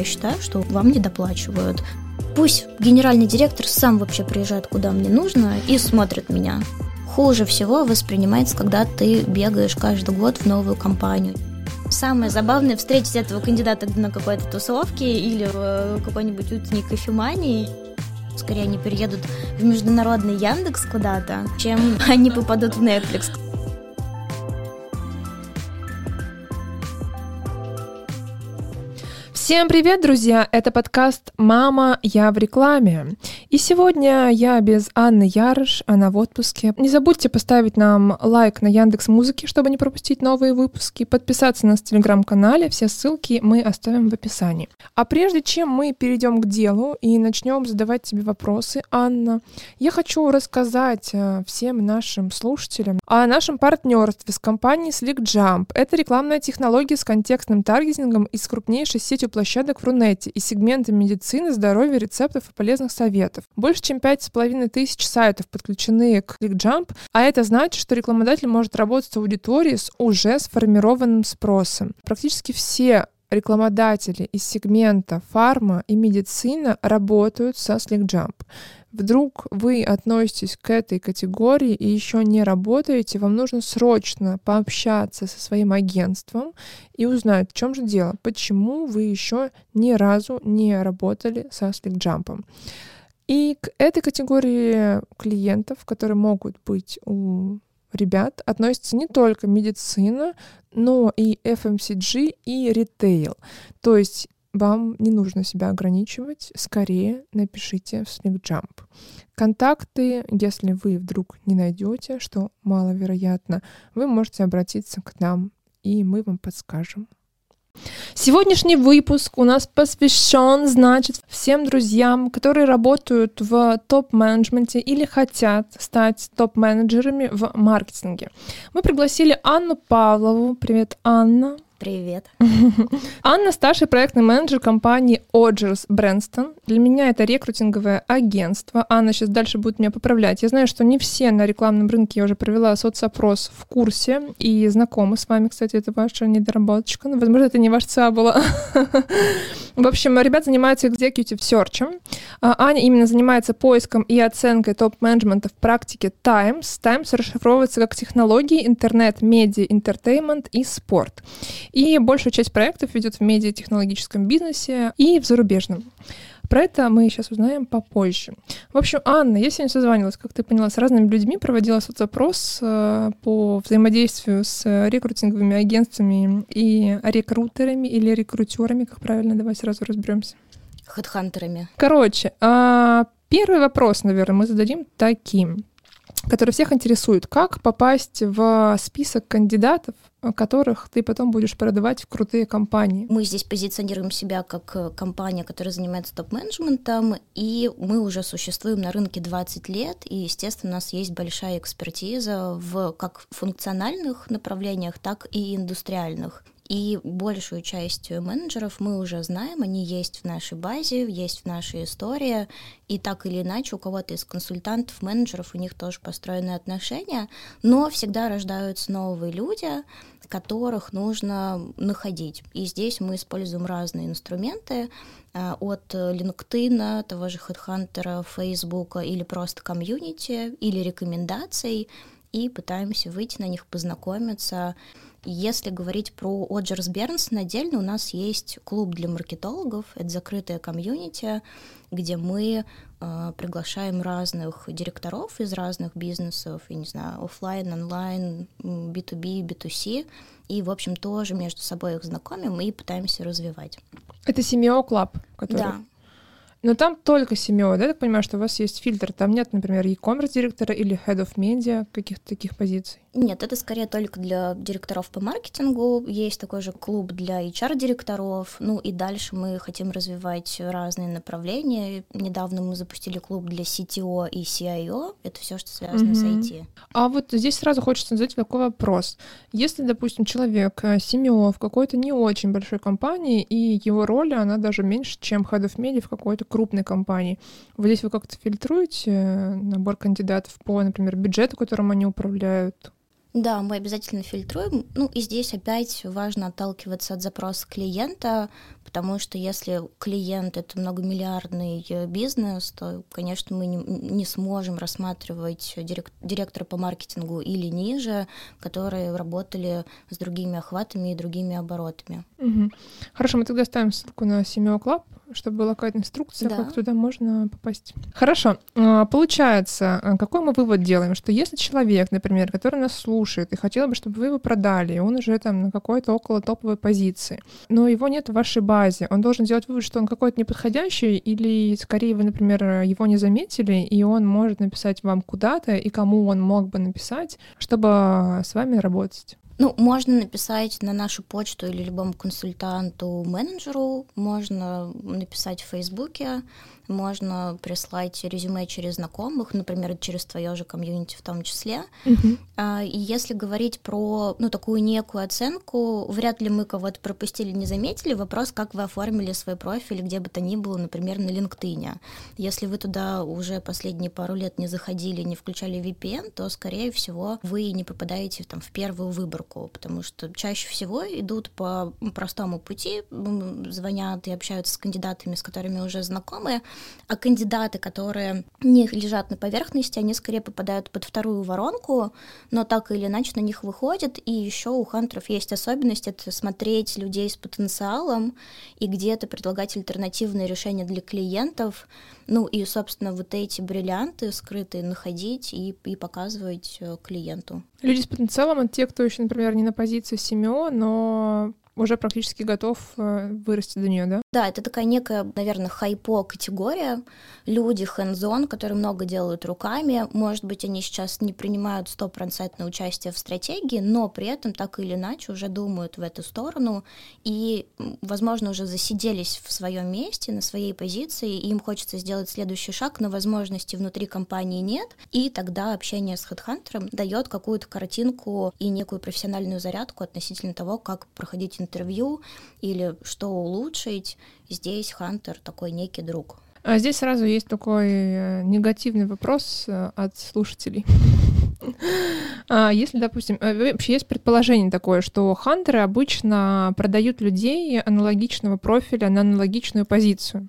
я считаю, что вам не доплачивают. Пусть генеральный директор сам вообще приезжает куда мне нужно и смотрит меня. Хуже всего воспринимается, когда ты бегаешь каждый год в новую компанию. Самое забавное встретить этого кандидата на какой-то тусовке или в э, какой-нибудь утренней кофемании. Скорее они переедут в международный Яндекс куда-то, чем они попадут в Netflix. Всем привет, друзья! Это подкаст «Мама, я в рекламе». И сегодня я без Анны Ярыш, она в отпуске. Не забудьте поставить нам лайк на Яндекс Музыке, чтобы не пропустить новые выпуски, подписаться на нас в Телеграм-канале, все ссылки мы оставим в описании. А прежде чем мы перейдем к делу и начнем задавать тебе вопросы, Анна, я хочу рассказать э, всем нашим слушателям о нашем партнерстве с компанией Slick Jump. Это рекламная технология с контекстным таргетингом из крупнейшей сетью площадок в Рунете и сегменты медицины, здоровья, рецептов и полезных советов. Больше чем пять с половиной тысяч сайтов подключены к ClickJump, а это значит, что рекламодатель может работать с аудиторией с уже сформированным спросом. Практически все рекламодатели из сегмента фарма и медицина работают со SlickJump. Вдруг вы относитесь к этой категории и еще не работаете, вам нужно срочно пообщаться со своим агентством и узнать, в чем же дело, почему вы еще ни разу не работали со SlickJump. И к этой категории клиентов, которые могут быть у ребят, относится не только медицина, но и FMCG и ритейл. То есть вам не нужно себя ограничивать, скорее напишите в SlickJump. Контакты, если вы вдруг не найдете, что маловероятно, вы можете обратиться к нам, и мы вам подскажем. Сегодняшний выпуск у нас посвящен, значит, всем друзьям, которые работают в топ-менеджменте или хотят стать топ-менеджерами в маркетинге. Мы пригласили Анну Павлову. Привет, Анна. Привет. Анна старший проектный менеджер компании Odgers Berndtson. Для меня это рекрутинговое агентство. Анна сейчас дальше будет меня поправлять. Я знаю, что не все на рекламном рынке, я уже провела соцопрос в курсе и знакома с вами, кстати, это ваша недоработочка. Но, возможно, это не ваш ЦА была. В общем, ребят занимаются executive search. А, Аня именно занимается поиском и оценкой топ-менеджмента в практике TIMES. TIMES расшифровывается как технологии, интернет, медиа, entertainment и спорт и большую часть проектов ведет в медиатехнологическом бизнесе и в зарубежном. Про это мы сейчас узнаем попозже. В общем, Анна, я сегодня созванивалась, как ты поняла, с разными людьми, проводила соцопрос э, по взаимодействию с рекрутинговыми агентствами и рекрутерами или рекрутерами, как правильно, давай сразу разберемся. Хедхантерами. Короче, а, первый вопрос, наверное, мы зададим таким который всех интересует. Как попасть в список кандидатов, которых ты потом будешь продавать в крутые компании? Мы здесь позиционируем себя как э, компания, которая занимается топ-менеджментом, и мы уже существуем на рынке 20 лет, и, естественно, у нас есть большая экспертиза в как функциональных направлениях, так и индустриальных. И большую часть менеджеров мы уже знаем, они есть в нашей базе, есть в нашей истории, и так или иначе у кого-то из консультантов, менеджеров, у них тоже построены отношения, но всегда рождаются новые люди, которых нужно находить. И здесь мы используем разные инструменты, э, от LinkedIn, того же HeadHunter, Facebook или просто комьюнити, или рекомендаций, и пытаемся выйти на них, познакомиться. Если говорить про Оджерс Бернс, отдельно у нас есть клуб для маркетологов, это закрытая комьюнити, где мы э, приглашаем разных директоров из разных бизнесов, я не знаю, офлайн, онлайн, B2B, B2C, и, в общем, тоже между собой их знакомим и пытаемся развивать. Это CMO Club, который... Да, но там только CMO, да, я так понимаю, что у вас есть фильтр. Там нет, например, e-commerce директора или head of media, каких-то таких позиций. Нет, это скорее только для директоров по маркетингу. Есть такой же клуб для HR-директоров. Ну и дальше мы хотим развивать разные направления. Недавно мы запустили клуб для CTO и CIO. Это все, что связано mm-hmm. с IT. А вот здесь сразу хочется задать такой вопрос. Если, допустим, человек э, семья в какой-то не очень большой компании, и его роль, она даже меньше, чем head of media в какой-то крупной компании, вот здесь вы как-то фильтруете набор кандидатов по, например, бюджету, которым они управляют? Да, мы обязательно фильтруем. Ну и здесь опять важно отталкиваться от запроса клиента, потому что если клиент это многомиллиардный э, бизнес, то, конечно, мы не, не сможем рассматривать директ, директора по маркетингу или ниже, которые работали с другими охватами и другими оборотами. Угу. Хорошо, мы тогда ставим ссылку на Семео Club, чтобы была какая-то инструкция, да. как туда можно попасть. Хорошо. А, получается, а, какой мы вывод делаем? Что если человек, например, который нас слушает и хотел бы, чтобы вы его продали, и он уже там на какой-то около топовой позиции, но его нет в вашей базе, он должен сделать вывод, что он какой-то неподходящий, или скорее вы, например, его не заметили, и он может написать вам куда-то, и кому он мог бы написать, чтобы с вами работать. Ну, можно написать на нашу почту или любому консультанту, менеджеру, можно написать в Фейсбуке, можно прислать резюме через знакомых, например, через твое же комьюнити в том числе. Uh-huh. И если говорить про ну, такую некую оценку, вряд ли мы кого-то пропустили, не заметили. Вопрос, как вы оформили свой профиль, где бы то ни было, например, на LinkedIn. Если вы туда уже последние пару лет не заходили, не включали VPN, то, скорее всего, вы не попадаете там, в первую выборку, потому что чаще всего идут по простому пути, звонят и общаются с кандидатами, с которыми уже знакомы, а кандидаты, которые не лежат на поверхности, они скорее попадают под вторую воронку, но так или иначе на них выходят. И еще у хантеров есть особенность это смотреть людей с потенциалом и где-то предлагать альтернативные решения для клиентов. Ну и, собственно, вот эти бриллианты скрытые находить и, и показывать э, клиенту. Люди с потенциалом — это те, кто еще, например, не на позиции семьи, но уже практически готов э, вырасти до нее, да? Да, это такая некая, наверное, хайпо категория. Люди hands которые много делают руками. Может быть, они сейчас не принимают стопроцентное участие в стратегии, но при этом так или иначе уже думают в эту сторону и, возможно, уже засиделись в своем месте, на своей позиции, и им хочется сделать следующий шаг, но возможности внутри компании нет, и тогда общение с хедхантером дает какую-то картинку и некую профессиональную зарядку относительно того, как проходить интервью или что улучшить, здесь Хантер такой некий друг. А здесь сразу есть такой э, негативный вопрос э, от слушателей. А если, допустим, э, вообще есть предположение такое, что хантеры обычно продают людей аналогичного профиля на аналогичную позицию.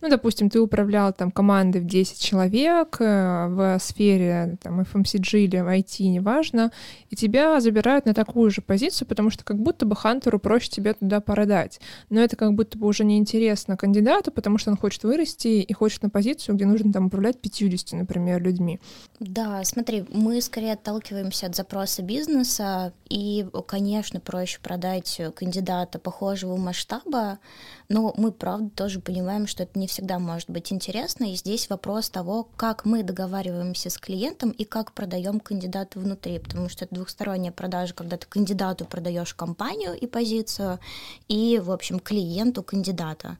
Ну, допустим, ты управлял там командой в 10 человек э, в сфере там FMCG или в IT, неважно, и тебя забирают на такую же позицию, потому что как будто бы хантеру проще тебя туда продать. Но это как будто бы уже неинтересно кандидату, потому что он хочет вырасти и хочет на позицию, где нужно там управлять 50, например, людьми. Да, смотри, мы скорее отталкиваемся от запроса бизнеса, и, конечно, проще продать кандидата похожего масштаба, но мы, правда, тоже понимаем, что это не всегда может быть интересно, и здесь вопрос того, как мы договариваемся с клиентом и как продаем кандидата внутри, потому что это двухсторонняя продажа, когда ты кандидату продаешь компанию и позицию, и, в общем, клиенту кандидата.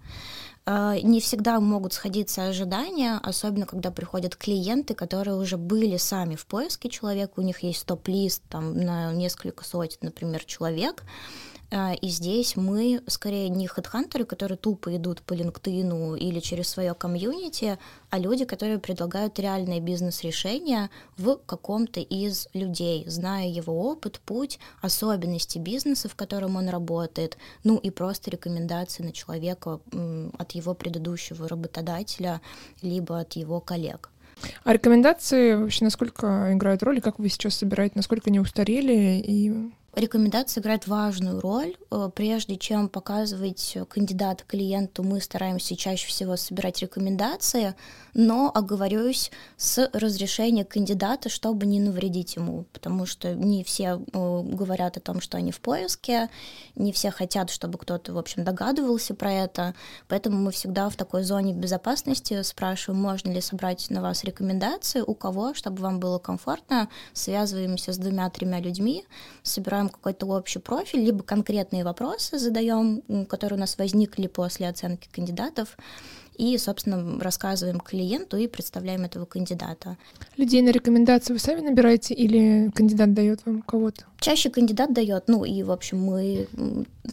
А, не всегда могут сходиться ожидания, особенно когда приходят клиенты, которые уже были сами в поиске человека, у них есть топ-лист там на несколько сотен, например, человек, и здесь мы скорее не хедхантеры, которые тупо идут по LinkedIn или через свое комьюнити, а люди, которые предлагают реальные бизнес-решения в каком-то из людей, зная его опыт, путь, особенности бизнеса, в котором он работает, ну и просто рекомендации на человека от его предыдущего работодателя, либо от его коллег. А рекомендации вообще насколько играют роль, как вы сейчас собираете, насколько они устарели и Рекомендация играет важную роль. Э, прежде чем показывать кандидата клиенту, мы стараемся чаще всего собирать рекомендации, но оговорюсь с разрешения кандидата, чтобы не навредить ему, потому что не все э, говорят о том, что они в поиске, не все хотят, чтобы кто-то, в общем, догадывался про это, поэтому мы всегда в такой зоне безопасности спрашиваем, можно ли собрать на вас рекомендации, у кого, чтобы вам было комфортно, связываемся с двумя-тремя людьми, собираем какой-то общий профиль, либо конкретные вопросы задаем, которые у нас возникли после оценки кандидатов, и, собственно, рассказываем клиенту и представляем этого кандидата. Людей на рекомендации вы сами набираете или кандидат дает вам кого-то? Чаще кандидат дает, ну и, в общем, мы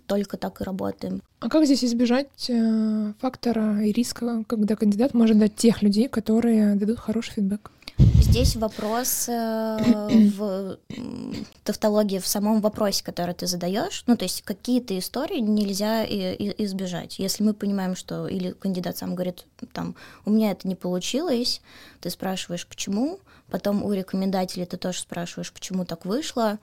только так и работаем. А как здесь избежать э, фактора и риска, когда кандидат может дать тех людей, которые дадут хороший фидбэк? Здесь вопрос э, в тавтологии в самом вопросе, который ты задаешь. Ну, то есть какие-то истории нельзя избежать. Если мы понимаем, что или кандидат сам говорит, там, у меня это не получилось, ты спрашиваешь, почему, потом у рекомендателей ты тоже спрашиваешь, почему так вышло,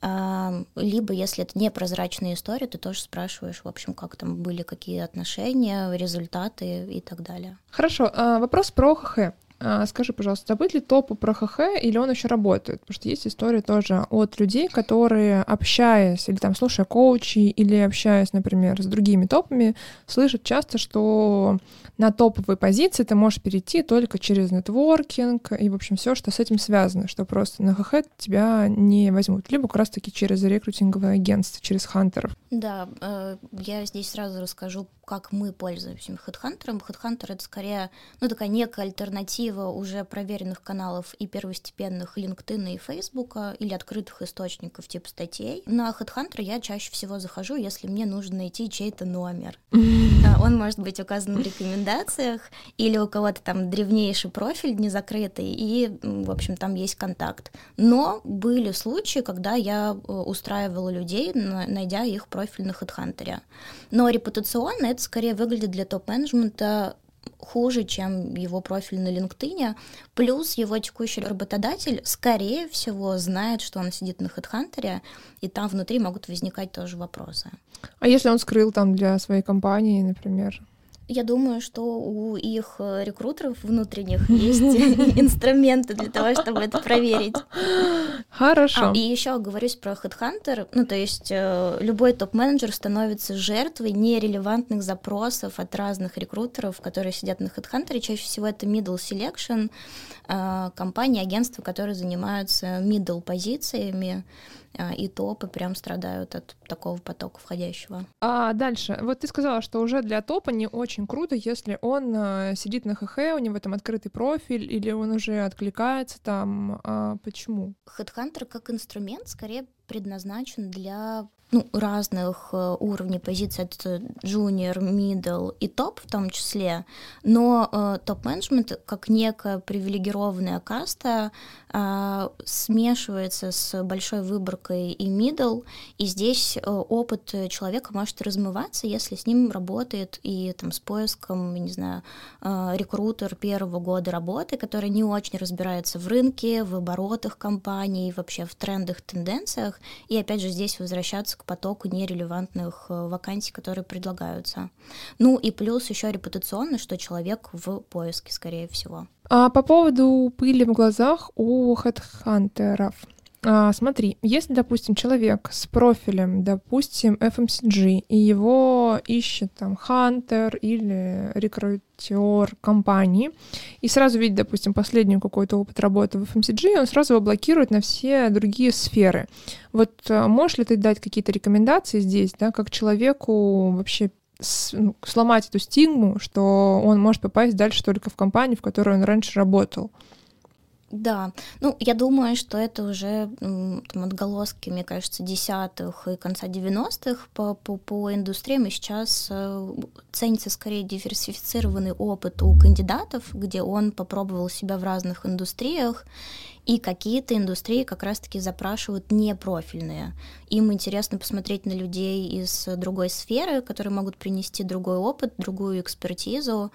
либо, если это непрозрачная история, ты тоже спрашиваешь, в общем, как там были, какие отношения, результаты и так далее. Хорошо. А, вопрос про ХХ. А, скажи, пожалуйста, забыть ли топу про ХХ или он еще работает? Потому что есть история тоже от людей, которые, общаясь или там слушая коучей или общаясь, например, с другими топами, слышат часто, что на топовые позиции ты можешь перейти только через нетворкинг и, в общем, все, что с этим связано, что просто на ХХ тебя не возьмут, либо как раз-таки через рекрутинговое агентство, через хантеров. Да, э, я здесь сразу расскажу, как мы пользуемся HeadHunter. HeadHunter — это скорее, ну, такая некая альтернатива уже проверенных каналов и первостепенных LinkedIn и Facebook или открытых источников типа статей. На HeadHunter я чаще всего захожу, если мне нужно найти чей-то номер. А, он может быть указан в рекомендациях, или у кого-то там древнейший профиль не закрытый, и, в общем, там есть контакт. Но были случаи, когда я э, устраивала людей, найдя их профиль на HeadHunter. Но репутационно это скорее выглядит для топ-менеджмента хуже, чем его профиль на LinkedIn, плюс его текущий работодатель, скорее всего, знает, что он сидит на HeadHunter, и там внутри могут возникать тоже вопросы. А если он скрыл там для своей компании, например? Я думаю, что у их э, рекрутеров внутренних есть инструменты для того, чтобы это проверить. Хорошо. А, и еще оговорюсь про HeadHunter. Ну, то есть э, любой топ-менеджер становится жертвой нерелевантных запросов от разных рекрутеров, которые сидят на HeadHunter. Чаще всего это middle selection, э, компании, агентства, которые занимаются middle позициями. А, и топы прям страдают от такого потока входящего. А дальше, вот ты сказала, что уже для топа не очень круто, если он э, сидит на ХХ, у него там открытый профиль, или он уже откликается там. А почему? Headhunter как инструмент скорее предназначен для ну, разных э, уровней позиций, от junior, middle и топ в том числе, но э, топ-менеджмент как некая привилегированная каста э, смешивается с большой выборкой и middle, и здесь э, опыт человека может размываться, если с ним работает и там с поиском, не знаю, э, рекрутер первого года работы, который не очень разбирается в рынке, в оборотах компании, вообще в трендах, тенденциях, и опять же здесь возвращаться к потоку нерелевантных э, вакансий, которые предлагаются. Ну и плюс еще репутационно, что человек в поиске, скорее всего. А по поводу пыли в глазах у хедхантеров. А, смотри, если, допустим, человек с профилем, допустим, FMCG, и его ищет там хантер или рекрутер компании, и сразу видит, допустим, последнюю какой-то опыт работы в FMCG, он сразу его блокирует на все другие сферы. Вот а, можешь ли ты дать какие-то рекомендации здесь, да, как человеку вообще ну, сломать эту стигму, что он может попасть дальше только в компанию, в которой он раньше работал? Да, ну, я думаю, что это уже там, отголоски, мне кажется, десятых и конца 90-х по, по, по индустриям, и сейчас э, ценится скорее диверсифицированный опыт у кандидатов, где он попробовал себя в разных индустриях, и какие-то индустрии как раз-таки запрашивают непрофильные. Им интересно посмотреть на людей из другой сферы, которые могут принести другой опыт, другую экспертизу.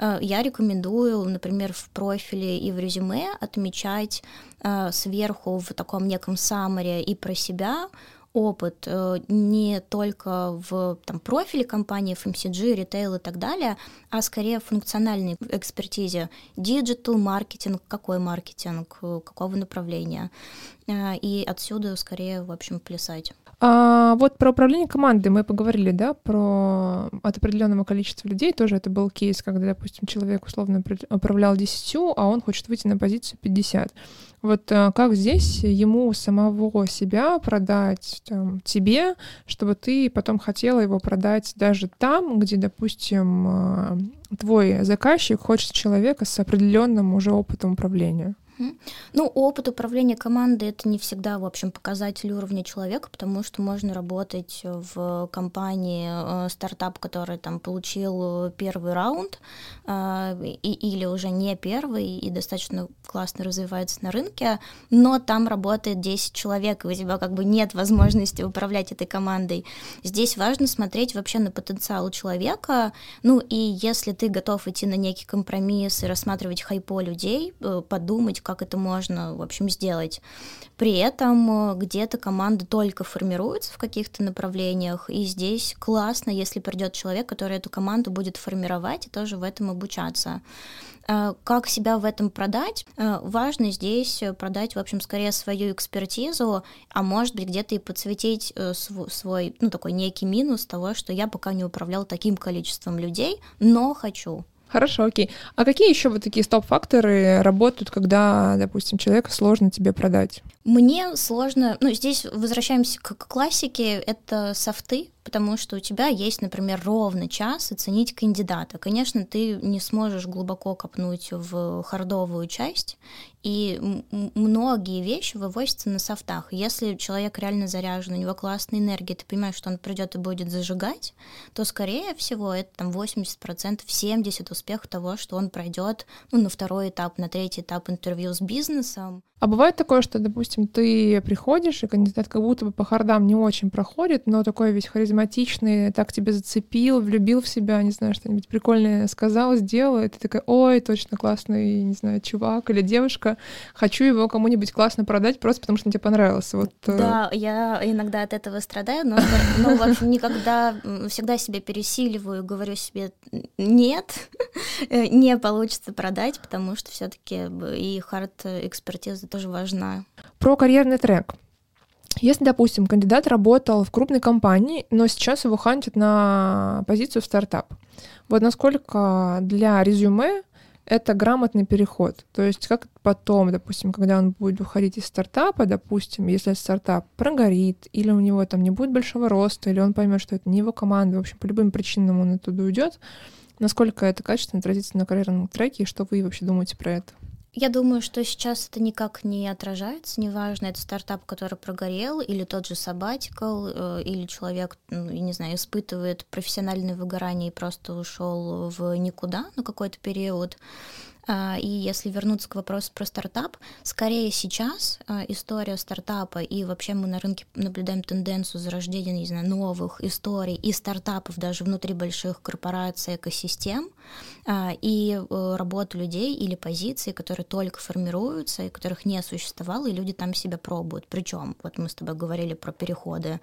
Э, я рекомендую, например, в профиле и в резюме отмечать э, сверху в таком неком summary про себя, опыт э, не только в там, профиле компании, FMCG, ритейл и так далее, а скорее в функциональной экспертизе. Digital, маркетинг, какой маркетинг, э, какого направления. Э, и отсюда скорее, в общем, плясать. А вот про управление командой мы поговорили, да, про от определенного количества людей. Тоже это был кейс, когда, допустим, человек условно управлял 10, а он хочет выйти на позицию 50. Вот э, как здесь ему самого себя продать там, тебе, чтобы ты потом хотела его продать даже там, где, допустим, э, твой заказчик хочет человека с определенным уже опытом управления? Ну, опыт управления командой это не всегда, в общем, показатель уровня человека, потому что можно работать в компании э, стартап, который там получил первый раунд, э, и, или уже не первый, и достаточно классно развивается на рынке, но там работает 10 человек, и у тебя как бы нет возможности управлять этой командой. Здесь важно смотреть вообще на потенциал человека, ну и если ты готов идти на некий компромисс и рассматривать хайпо людей, э, подумать, как это можно, в общем, сделать. При этом э, где-то команда только формируется в каких-то направлениях, и здесь классно, если придет человек, который эту команду будет формировать и тоже в этом обучаться. Э, как себя в этом продать? Э, важно здесь продать, в общем, скорее свою экспертизу, а может быть где-то и подсветить свой, ну, такой некий минус того, что я пока не управлял таким количеством людей, но хочу. Хорошо, окей. А какие еще вот такие стоп-факторы работают, когда, допустим, человека сложно тебе продать? Мне сложно, ну, здесь возвращаемся к, классике, это софты, потому что у тебя есть, например, ровно час оценить кандидата. Конечно, ты не сможешь глубоко копнуть в хардовую часть, и многие вещи вывозятся на софтах. Если человек реально заряжен, у него классная энергия, ты понимаешь, что он придет и будет зажигать, то, скорее всего, это там 80%, 70% успех того, что он пройдет ну, на второй этап, на третий этап интервью с бизнесом. А бывает такое, что, допустим, ты приходишь, и кандидат как будто бы по хардам не очень проходит, но такой весь харизматичный, так тебя зацепил, влюбил в себя, не знаю, что-нибудь прикольное сказал, сделал, и ты такая, ой, точно классный, не знаю, чувак или девушка, хочу его кому-нибудь классно продать просто потому, что он тебе понравился. Вот, э. да, я иногда от этого страдаю, но, но в никогда всегда себя пересиливаю, говорю себе, нет, не получится продать, потому что все таки и хард-экспертиза это тоже важно. Про карьерный трек. Если, допустим, кандидат работал в крупной компании, но сейчас его хантят на позицию в стартап, вот насколько для резюме это грамотный переход. То есть как потом, допустим, когда он будет уходить из стартапа, допустим, если стартап прогорит, или у него там не будет большого роста, или он поймет, что это не его команда, в общем, по любым причинам он оттуда уйдет, насколько это качественно отразится на карьерном треке, и что вы вообще думаете про это? Я думаю, что сейчас это никак не отражается, неважно, это стартап, который прогорел, или тот же Sabbatical, э, или человек, ну, я не знаю, испытывает профессиональное выгорание и просто ушел в никуда на какой-то период. А, и если вернуться к вопросу про стартап, скорее сейчас а, история стартапа и вообще мы на рынке наблюдаем тенденцию зарождения, не знаю, новых историй и стартапов даже внутри больших корпораций, экосистем, а, и э, работу людей или позиции, которые только формируются, и которых не существовало, и люди там себя пробуют. Причем, вот мы с тобой говорили про переходы,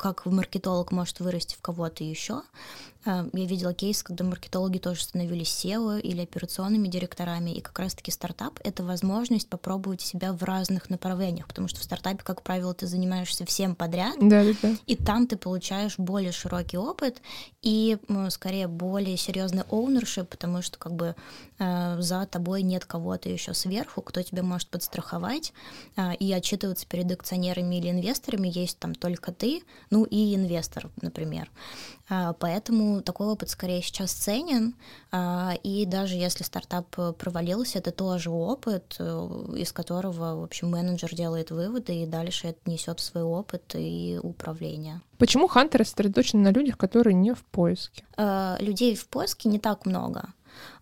как маркетолог может вырасти в кого-то еще. Э, я видела кейс, когда маркетологи тоже становились SEO или операционными директорами, и как раз-таки стартап — это возможность попробовать себя в разных направлениях, потому что в стартапе, как правило, ты занимаешься всем подряд, да, да, да. и там ты получаешь более широкий опыт и, скорее, более серьезный ownership, потому что как бы э, за тобой нет кого-то еще сверху, кто тебя может подстраховать э, и отчитываться перед акционерами или инвесторами есть там только ты, ну и инвестор, например. А, поэтому такой опыт скорее сейчас ценен, а, и даже если стартап провалился, это тоже опыт, э, из которого, в общем, менеджер делает выводы, и дальше это несет свой опыт и управление. Почему хантеры сосредоточены на людях, которые не в поиске? А, людей в поиске не так много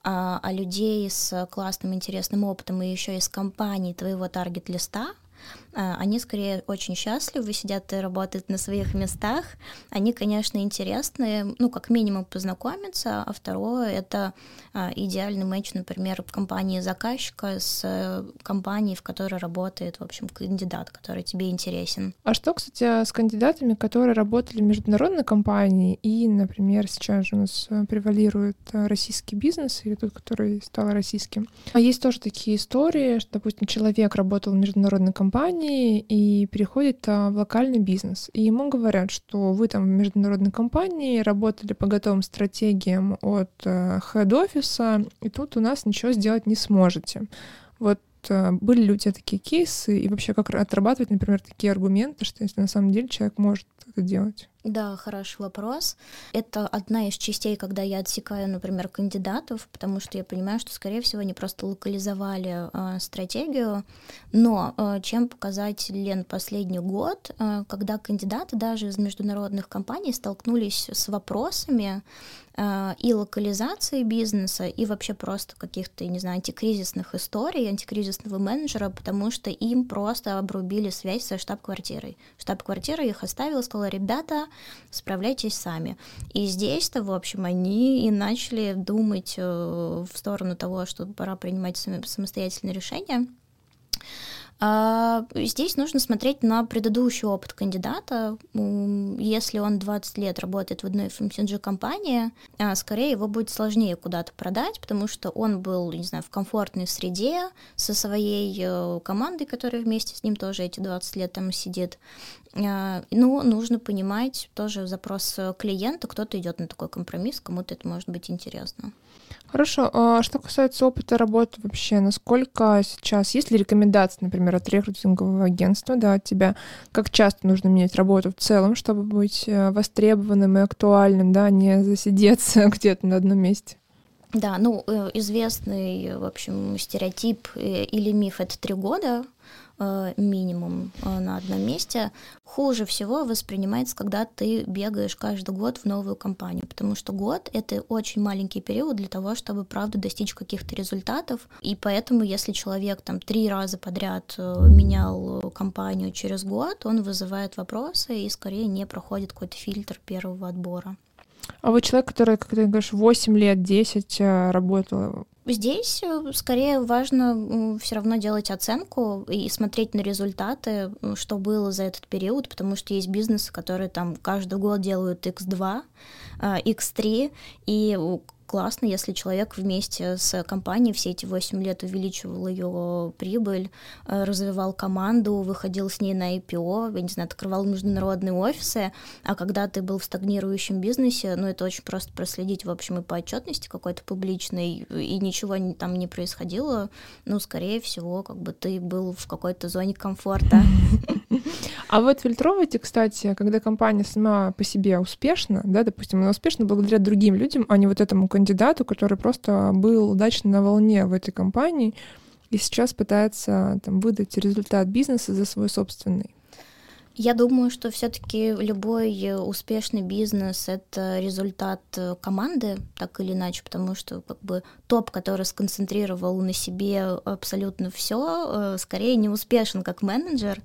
а людей с классным, интересным опытом и еще из компаний твоего таргет-листа а, они скорее очень счастливы, сидят и работают на своих местах. Они, конечно, интересные, ну, как минимум познакомиться, а второе — это а, идеальный матч, например, компании заказчика с э, компанией, в которой работает, в общем, кандидат, который тебе интересен. А что, кстати, с кандидатами, которые работали в международной компании и, например, сейчас же у нас э, превалирует э, российский бизнес, или тот, который стал российским. А есть тоже такие истории, что, допустим, человек работал в международной компании, компании и переходит а, в локальный бизнес. И ему говорят, что вы там в международной компании работали по готовым стратегиям от хед-офиса, и тут у нас ничего сделать не сможете. Вот э, были ли у тебя такие кейсы, и вообще как отрабатывать, например, такие аргументы, что если на самом деле человек может это делать? Да, хороший вопрос. Это одна из частей, когда я отсекаю, например, кандидатов, потому что я понимаю, что, скорее всего, они просто локализовали э, стратегию. Но э, чем показателен последний год, э, когда кандидаты даже из международных компаний столкнулись с вопросами и локализации бизнеса, и вообще просто каких-то, не знаю, антикризисных историй, антикризисного менеджера, потому что им просто обрубили связь со штаб-квартирой. Штаб-квартира их оставила, сказала, ребята, справляйтесь сами. И здесь-то, в общем, они и начали думать э, в сторону того, что пора принимать самостоятельные решения. А, здесь нужно смотреть на предыдущий опыт кандидата. Если он 20 лет работает в одной FMCG-компании, а, скорее его будет сложнее куда-то продать, потому что он был, не знаю, в комфортной среде со своей э, командой, которая вместе с ним тоже эти 20 лет там сидит. А, ну, нужно понимать тоже запрос клиента, кто-то идет на такой компромисс, кому-то это может быть интересно. Хорошо. А что касается опыта работы вообще, насколько сейчас, есть ли рекомендации, например, от рекрутингового агентства, да, от тебя, как часто нужно менять работу в целом, чтобы быть э, востребованным и актуальным, да, не засидеться где-то на одном месте? Да, ну, э, известный, в общем, стереотип э, или миф — это три года, минимум э, на одном месте. Хуже всего воспринимается, когда ты бегаешь каждый год в новую компанию, потому что год — это очень маленький период для того, чтобы, правда, достичь каких-то результатов. И поэтому, если человек там три раза подряд э, менял компанию через год, он вызывает вопросы и скорее не проходит какой-то фильтр первого отбора. А вы человек, который, как ты говоришь, 8 лет, 10 работал Здесь э, скорее важно все равно делать оценку и смотреть на результаты, что было за этот период, потому что есть бизнесы, которые там каждый год делают X2, X3, и классно, если человек вместе с компанией все эти 8 лет увеличивал ее прибыль, э, развивал команду, выходил с ней на IPO, я не знаю, открывал международные офисы, а когда ты был в стагнирующем бизнесе, ну, это очень просто проследить, в общем, и по отчетности какой-то публичной, и ничего там не происходило, ну, скорее всего, как бы ты был в какой-то зоне комфорта. А вы отфильтровываете, кстати, когда компания сама по себе успешна, да, допустим, она успешна благодаря другим людям, а не вот этому кандидату, который просто был удачно на волне в этой компании и сейчас пытается там, выдать результат бизнеса за свой собственный. Я думаю, что все-таки любой успешный бизнес это результат э, команды, так или иначе, потому что как бы топ, который сконцентрировал на себе абсолютно все, э, скорее не успешен как менеджер,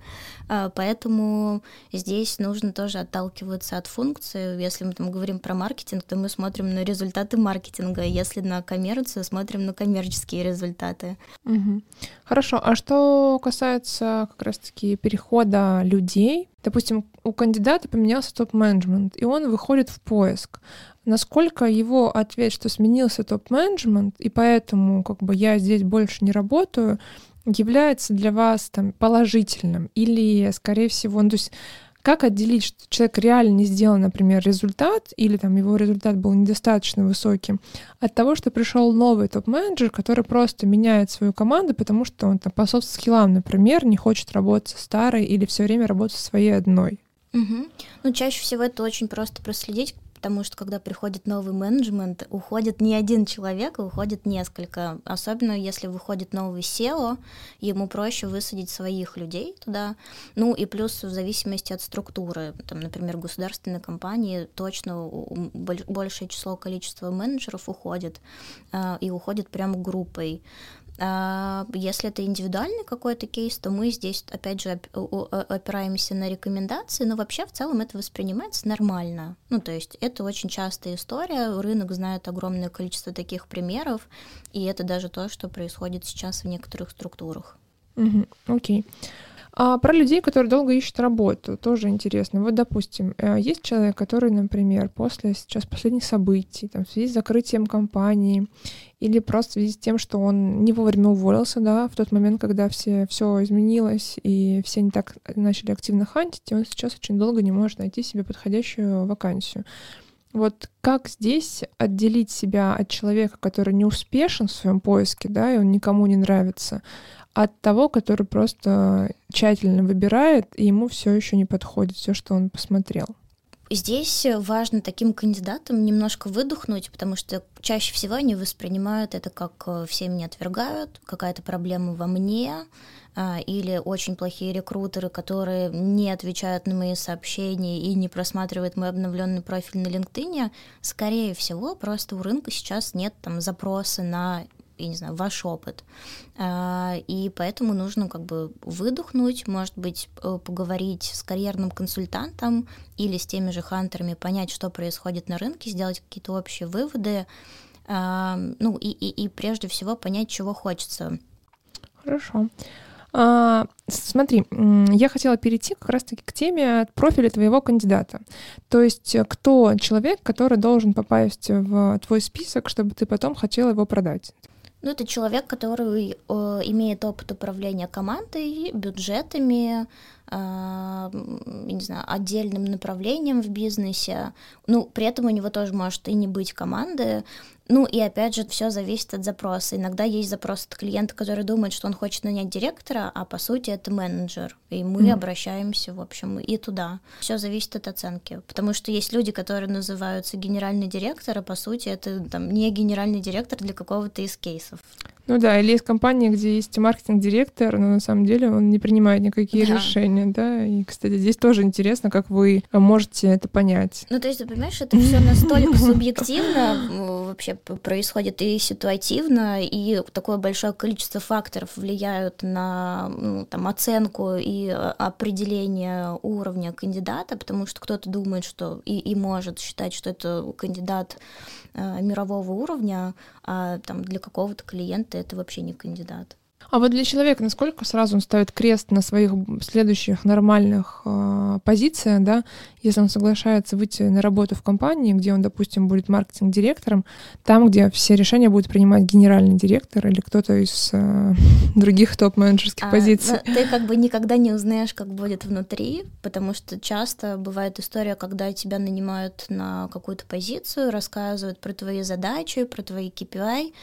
поэтому здесь нужно тоже отталкиваться от функции. Если мы там говорим про маркетинг, то мы смотрим на результаты маркетинга, если на коммерцию, смотрим на коммерческие результаты. Угу. Хорошо, а что касается как раз-таки перехода людей Допустим, у кандидата поменялся топ-менеджмент, и он выходит в поиск. Насколько его ответ, что сменился топ-менеджмент, и поэтому как бы я здесь больше не работаю, является для вас там положительным или, скорее всего, ну, то есть как отделить, что человек реально не сделал, например, результат, или там его результат был недостаточно высоким, от того, что пришел новый топ-менеджер, который просто меняет свою команду, потому что он там по софт-скиллам, например, не хочет работать со старой или все время работать своей одной? Угу. Ну, чаще всего это очень просто проследить, потому что когда приходит новый менеджмент, уходит не один человек, а уходит несколько. Особенно если выходит новый SEO, ему проще высадить своих людей туда. Ну и плюс в зависимости от структуры, там, например, государственные компании точно большее число количества менеджеров уходит, а, и уходит прямо группой. А, если это индивидуальный какой-то кейс, то мы здесь, опять же, опираемся на рекомендации, но вообще в целом это воспринимается нормально. Ну, то есть это очень частая история, рынок знает огромное количество таких примеров, и это даже то, что происходит сейчас в некоторых структурах. Окей. Угу, okay. А про людей, которые долго ищут работу, тоже интересно. Вот, допустим, э, есть человек, который, например, после сейчас последних событий, там, в связи с закрытием компании или просто в связи с тем, что он не вовремя уволился, да, в тот момент, когда все, все изменилось и все не так начали активно хантить, и он сейчас очень долго не может найти себе подходящую вакансию. Вот как здесь отделить себя от человека, который не успешен в своем поиске, да, и он никому не нравится, от того, который просто тщательно выбирает, и ему все еще не подходит все, что он посмотрел. Здесь важно таким кандидатам немножко выдохнуть, потому что чаще всего они воспринимают это как э, все меня отвергают, какая-то проблема во мне, а, или очень плохие рекрутеры, которые не отвечают на мои сообщения и не просматривают мой обновленный профиль на LinkedIn, скорее всего, просто у рынка сейчас нет там запроса на я не знаю, ваш опыт. А, и поэтому нужно как бы выдохнуть, может быть, э, поговорить с карьерным консультантом или с теми же хантерами, понять, что происходит на рынке, сделать какие-то общие выводы, а, ну и, и, и прежде всего понять, чего хочется. Хорошо. А, смотри, я хотела перейти как раз-таки к теме профиля твоего кандидата. То есть э, кто человек, который должен попасть в твой список, чтобы ты потом хотела его продать? Ну, это человек, который э, имеет опыт управления командой, бюджетами, э, не знаю, отдельным направлением в бизнесе. Ну, при этом у него тоже может и не быть команды, ну и опять же, все зависит от запроса. Иногда есть запрос от клиента, который думает, что он хочет нанять директора, а по сути это менеджер. И мы mm. обращаемся, в общем, и туда. Все зависит от оценки. Потому что есть люди, которые называются генеральный директор, а по сути это там не генеральный директор для какого-то из кейсов. Ну да, или есть компания, где есть маркетинг-директор, но на самом деле он не принимает никакие да. решения, да. И, кстати, здесь тоже интересно, как вы можете это понять. Ну, то есть, ты понимаешь, это все настолько субъективно вообще происходит и ситуативно, и такое большое количество факторов влияют на ну, там, оценку и определение уровня кандидата, потому что кто-то думает, что и, и может считать, что это кандидат э, мирового уровня, а там для какого-то клиента это вообще не кандидат. А вот для человека, насколько сразу он ставит крест на своих следующих нормальных э, позициях, да, если он соглашается выйти на работу в компании, где он, допустим, будет маркетинг-директором, там, где все решения будет принимать генеральный директор или кто-то из э, других топ-менеджерских а, позиций. Ты как бы никогда не узнаешь, как будет внутри, потому что часто бывает история, когда тебя нанимают на какую-то позицию, рассказывают про твои задачи, про твои KPI,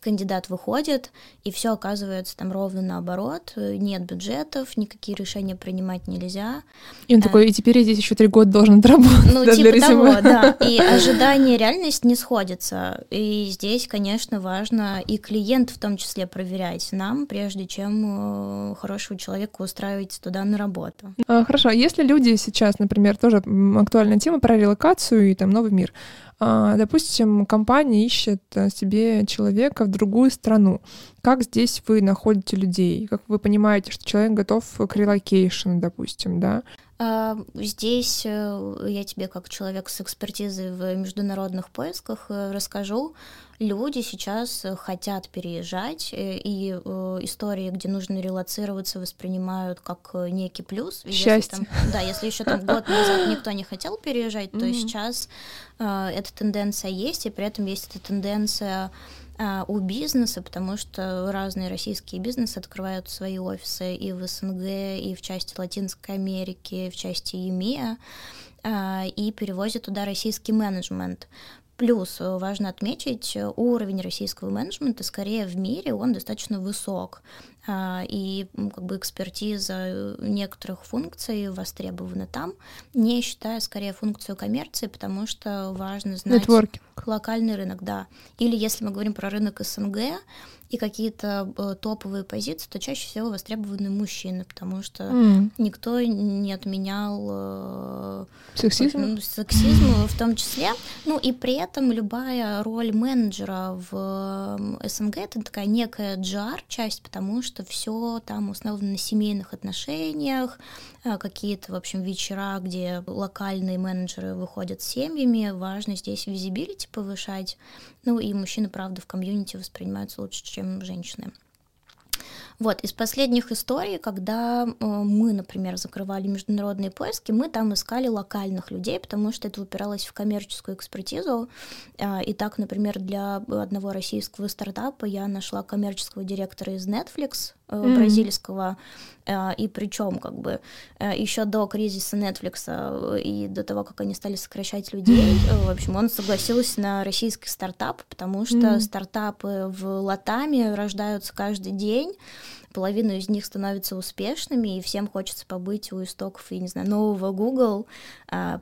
кандидат выходит, и все оказывается там ровно наоборот, нет бюджетов, никакие решения принимать нельзя. И он а, такой, и теперь я здесь еще три года должен отработать. Ну, да, типа того, да. И ожидание и реальность не сходятся. И здесь, конечно, важно и клиент в том числе проверять нам, прежде чем э, хорошего человека устраивать туда на работу. А, хорошо, если люди сейчас, например, тоже актуальная тема про релокацию и там новый мир, а, допустим, компания ищет э, себе человека в другую страну. Как здесь вы находите людей? Как вы понимаете, что человек готов к релокейшну, допустим, да? А, здесь э, я тебе, как человек с экспертизой в международных поисках, э, расскажу. Люди сейчас хотят переезжать, и истории, где нужно релацироваться, воспринимают как некий плюс. Счастье. Если там, да, если еще там год назад никто не хотел переезжать, то сейчас а, эта тенденция есть, и при этом есть эта тенденция у бизнеса, потому что разные российские бизнесы открывают свои офисы и в СНГ, и в части Латинской Америки, и в части а, и перевозят туда российский менеджмент. Плюс э, важно отметить, э, уровень российского менеджмента скорее в мире, он достаточно высок. А, и как бы экспертиза э, некоторых функций востребована там, не считая скорее функцию коммерции, потому что важно знать Networking. локальный рынок, да. Или если мы говорим про рынок СНГ, и какие-то э, топовые позиции, то чаще всего востребованы мужчины, потому что mm. никто не отменял э, сексизм? Ну, сексизм в том числе. Ну и при этом любая роль менеджера в СНГ это такая некая GR-часть, потому что все там основано на семейных отношениях, э, какие-то, в общем, вечера, где локальные менеджеры выходят с семьями, важно здесь визибилити повышать. Ну и мужчины, правда, в комьюнити воспринимаются лучше, чем женщины. Вот, из последних историй, когда э, мы, например, закрывали международные поиски, мы там искали локальных людей, потому что это упиралось в коммерческую экспертизу. Э, и так, например, для одного российского стартапа я нашла коммерческого директора из Netflix, mm-hmm. бразильского, и причем как бы еще до кризиса Netflix и до того, как они стали сокращать людей, в общем, он согласился на российский стартап, потому что mm-hmm. стартапы в Латаме рождаются каждый день, половина из них становятся успешными, и всем хочется побыть у истоков, я не знаю, нового Google,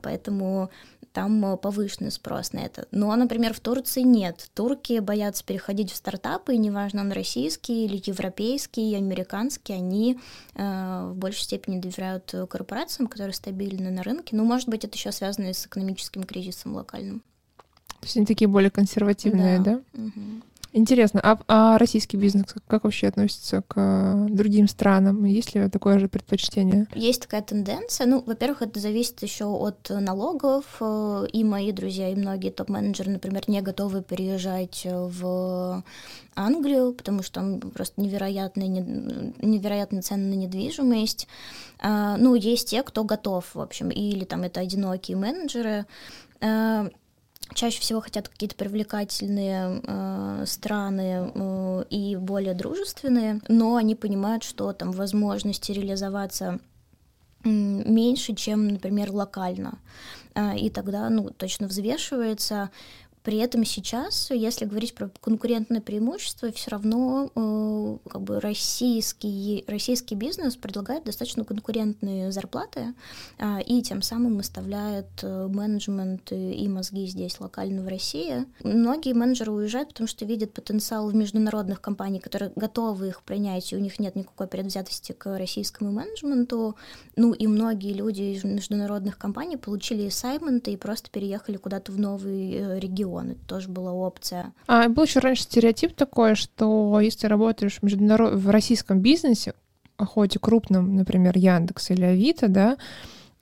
поэтому там э, повышенный спрос на это. Но, например, в Турции нет. Турки боятся переходить в стартапы, и неважно, он российский или европейский, американский, они э, в большей степени доверяют корпорациям, которые стабильны на рынке. Ну, может быть, это еще связано с экономическим кризисом локальным. То есть они такие более консервативные, да? да? Угу. Интересно, а, а российский бизнес как вообще относится к э, другим странам? Есть ли такое же предпочтение? Есть такая тенденция. Ну, во-первых, это зависит еще от налогов. Э, и мои друзья, и многие топ-менеджеры, например, не готовы переезжать в Англию, потому что там просто невероятные, невероятные цены на недвижимость. А, ну, есть те, кто готов, в общем, или там это одинокие менеджеры, э, чаще всего хотят какие-то привлекательные э, страны э, и более дружественные, но они понимают, что там возможности реализоваться меньше, чем, например, локально. Э, и тогда, ну, точно взвешивается, при этом сейчас, если говорить про конкурентное преимущество, все равно э, как бы российский, российский бизнес предлагает достаточно конкурентные зарплаты э, и тем самым оставляет э, менеджмент и мозги здесь локально в России. Многие менеджеры уезжают, потому что видят потенциал в международных компаниях, которые готовы их принять, и у них нет никакой предвзятости к российскому менеджменту. Ну и многие люди из международных компаний получили ассайменты и просто переехали куда-то в новый э, регион регион. Это тоже была опция. А был еще раньше стереотип такой, что если работаешь в, международ... в российском бизнесе, хоть и крупном, например, Яндекс или Авито, да,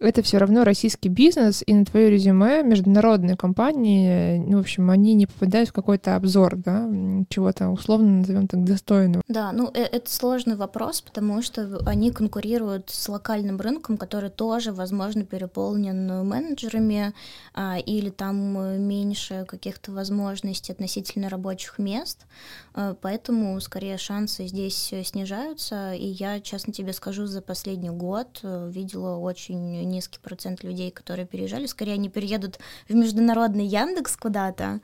это все равно российский бизнес, и на твое резюме международные компании, ну, в общем, они не попадают в какой-то обзор, да, чего-то условно назовем так достойного. Да, ну э, это сложный вопрос, потому что они конкурируют с локальным рынком, который тоже, возможно, переполнен менеджерами, а, или там меньше каких-то возможностей относительно рабочих мест, а, поэтому скорее шансы здесь снижаются, и я, честно тебе скажу, за последний год э, видела очень низкий процент людей, которые переезжали. Скорее, они переедут в международный Яндекс куда-то.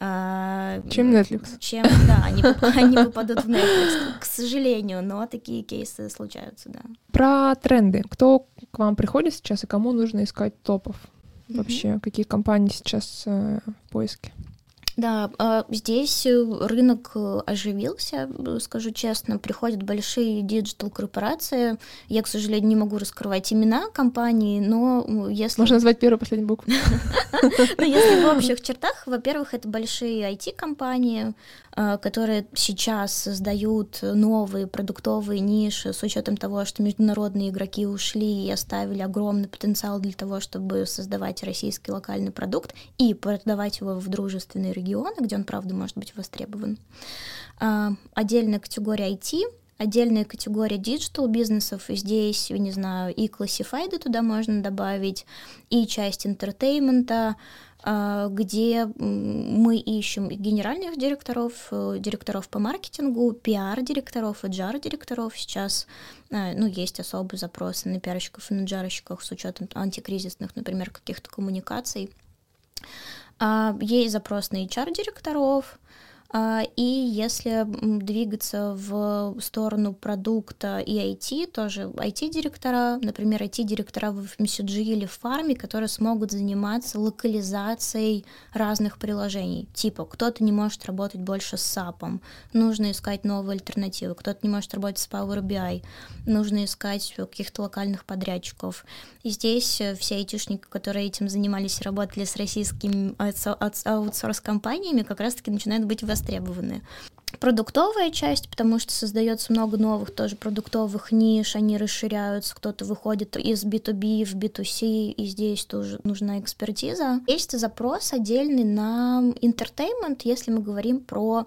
А, чем Netflix. Чем, да, они, они попадут в Netflix, к сожалению, но такие кейсы случаются, да. Про тренды. Кто к вам приходит сейчас и кому нужно искать топов? Вообще, mm-hmm. какие компании сейчас э, в поиске? Да, а, здесь э, рынок э, оживился, э, скажу честно, приходят большие диджитал-корпорации. Я, к сожалению, не могу раскрывать имена компаний, но если... Можно назвать первую последнюю букву. Но если в общих чертах, во-первых, это большие IT-компании, которые сейчас создают новые продуктовые ниши с учетом того, что международные игроки ушли и оставили огромный потенциал для того, чтобы создавать российский локальный продукт и продавать его в дружественные регионы где он, правда, может быть востребован. А, отдельная категория IT, отдельная категория digital бизнесов, здесь, я не знаю, и classified ы туда можно добавить, и часть entertainment а, где мы ищем генеральных директоров, э, директоров по маркетингу, пиар-директоров, HR-директоров. Сейчас а, ну, есть особые запросы на пиарщиков и на GR щиков с учетом антикризисных, например, каких-то коммуникаций. А, есть запрос на HR-директоров, а, и если двигаться в сторону продукта и IT, тоже IT-директора, например, IT-директора в FMCG или в фарме, которые смогут заниматься локализацией разных приложений. Типа, кто-то не может работать больше с SAP, нужно искать новые альтернативы, кто-то не может работать с Power BI, нужно искать каких-то локальных подрядчиков. И здесь э, все айтишники, которые этим занимались, работали с российскими аутсорс-компаниями, как раз-таки начинают быть востребованы востребованы. Продуктовая часть, потому что создается много новых тоже продуктовых ниш, они расширяются, кто-то выходит из B2B в B2C, и здесь тоже нужна экспертиза. Есть запрос отдельный на entertainment, если мы говорим про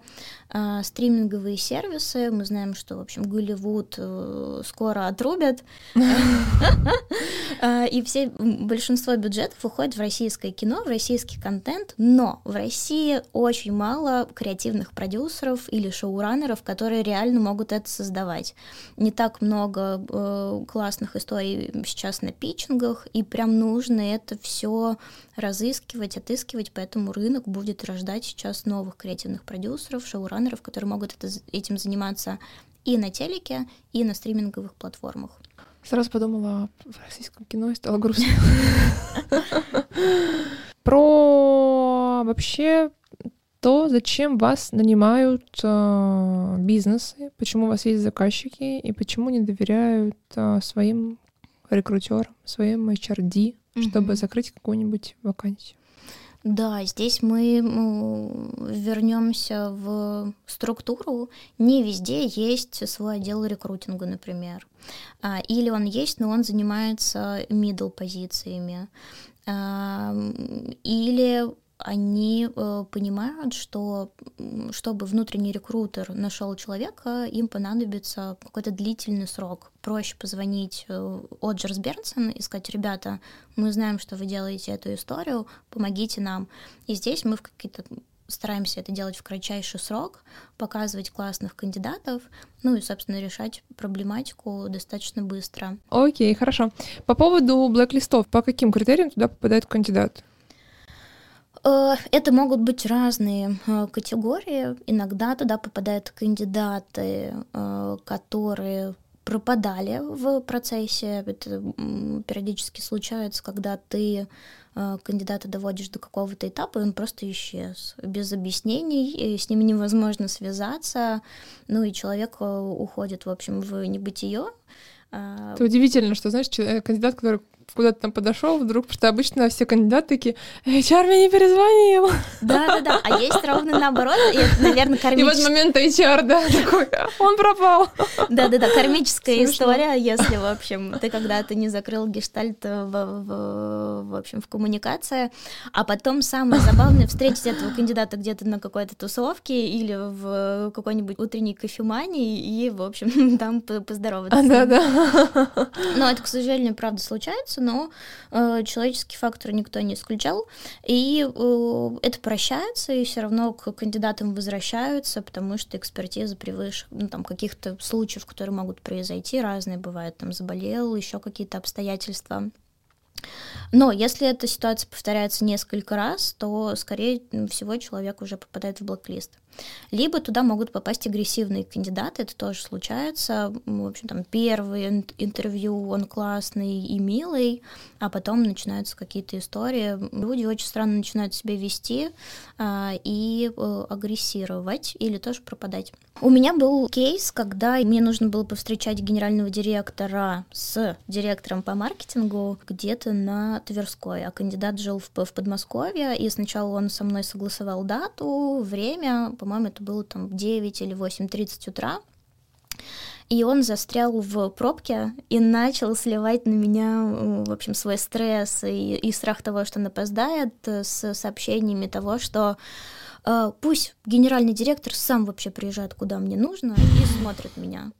э, стриминговые сервисы. Мы знаем, что, в общем, Голливуд э, скоро отрубят, э, и все большинство бюджетов уходит в российское кино, в российский контент, но в России очень мало креативных продюсеров или шоураннеров, которые реально могут это создавать. Не так много э, классных историй сейчас на питчингах, и прям нужно это все разыскивать, отыскивать, поэтому рынок будет рождать сейчас новых креативных продюсеров, шоураннеров, которые могут это, этим заниматься и на телеке, и на стриминговых платформах. Сразу подумала в российском кино и стало грустно. Про вообще то, зачем вас нанимают э, бизнесы, почему у вас есть заказчики и почему не доверяют э, своим рекрутерам, своим HRD, чтобы закрыть какую-нибудь вакансию. Да, здесь мы вернемся в структуру. Не везде есть свой отдел рекрутинга, например. А, или он есть, но он занимается middle позициями. А, или они э, понимают, что чтобы внутренний рекрутер нашел человека, им понадобится какой-то длительный срок. Проще позвонить э, Оджерс Бернсон и сказать, ребята, мы знаем, что вы делаете эту историю, помогите нам. И здесь мы в какие-то стараемся это делать в кратчайший срок, показывать классных кандидатов, ну и, собственно, решать проблематику достаточно быстро. Окей, хорошо. По поводу блэк-листов, по каким критериям туда попадает кандидат? Э, это могут быть разные э, категории. Иногда туда попадают кандидаты, э, которые пропадали в процессе. Это периодически случается, когда ты кандидата доводишь до какого-то этапа, и он просто исчез без объяснений, и с ним невозможно связаться, ну и человек уходит, в общем, в небытие. Это удивительно, что, знаешь, кандидат, который куда-то там подошел вдруг, потому что обычно все кандидаты такие, HR мне не перезвонил. Да-да-да, а есть ровно наоборот, и это, наверное, кармическая... И в этот момент HR, да, такой, он пропал. Да-да-да, кармическая история, если, в общем, ты когда-то не закрыл гештальт в, в, в общем, в коммуникации, а потом самое забавное встретить этого кандидата где-то на какой-то тусовке или в какой-нибудь утренней кофемании и, в общем, там поздороваться. А, да-да. Но это, к сожалению, правда случается, случается, но э, человеческий фактор никто не исключал, и э, это прощается, и все равно к кандидатам возвращаются, потому что экспертиза превыше ну, там, каких-то случаев, которые могут произойти, разные бывают, там заболел, еще какие-то обстоятельства. Но если эта ситуация повторяется несколько раз, то, скорее всего, человек уже попадает в блоклист. Либо туда могут попасть агрессивные кандидаты, это тоже случается. В общем, там первый интервью, он классный и милый, а потом начинаются какие-то истории. Люди очень странно начинают себя вести а, и а, агрессировать или тоже пропадать. У меня был кейс, когда мне нужно было повстречать генерального директора с директором по маркетингу где-то на Тверской, а кандидат жил в, в Подмосковье, и сначала он со мной согласовал дату, время, по-моему, это было там 9 или 8.30 утра, и он застрял в пробке и начал сливать на меня, в общем, свой стресс и, и страх того, что он опоздает, с сообщениями того, что э, пусть генеральный директор сам вообще приезжает, куда мне нужно, и смотрит меня.